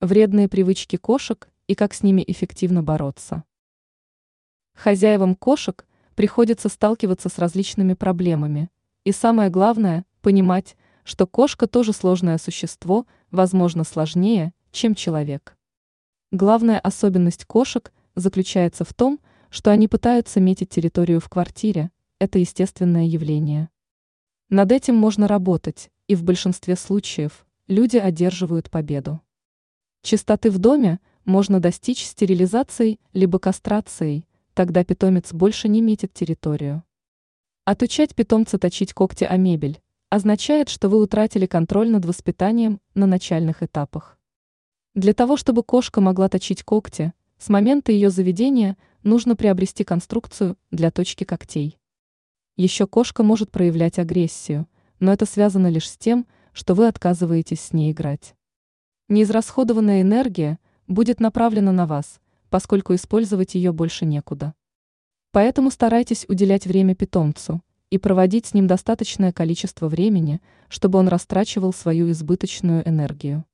Вредные привычки кошек и как с ними эффективно бороться. Хозяевам кошек приходится сталкиваться с различными проблемами. И самое главное – понимать, что кошка тоже сложное существо, возможно, сложнее, чем человек. Главная особенность кошек заключается в том, что они пытаются метить территорию в квартире, это естественное явление. Над этим можно работать, и в большинстве случаев люди одерживают победу. Чистоты в доме можно достичь стерилизацией либо кастрацией, тогда питомец больше не метит территорию. Отучать питомца точить когти о мебель означает, что вы утратили контроль над воспитанием на начальных этапах. Для того, чтобы кошка могла точить когти, с момента ее заведения нужно приобрести конструкцию для точки когтей. Еще кошка может проявлять агрессию, но это связано лишь с тем, что вы отказываетесь с ней играть. Неизрасходованная энергия будет направлена на вас, поскольку использовать ее больше некуда. Поэтому старайтесь уделять время питомцу и проводить с ним достаточное количество времени, чтобы он растрачивал свою избыточную энергию.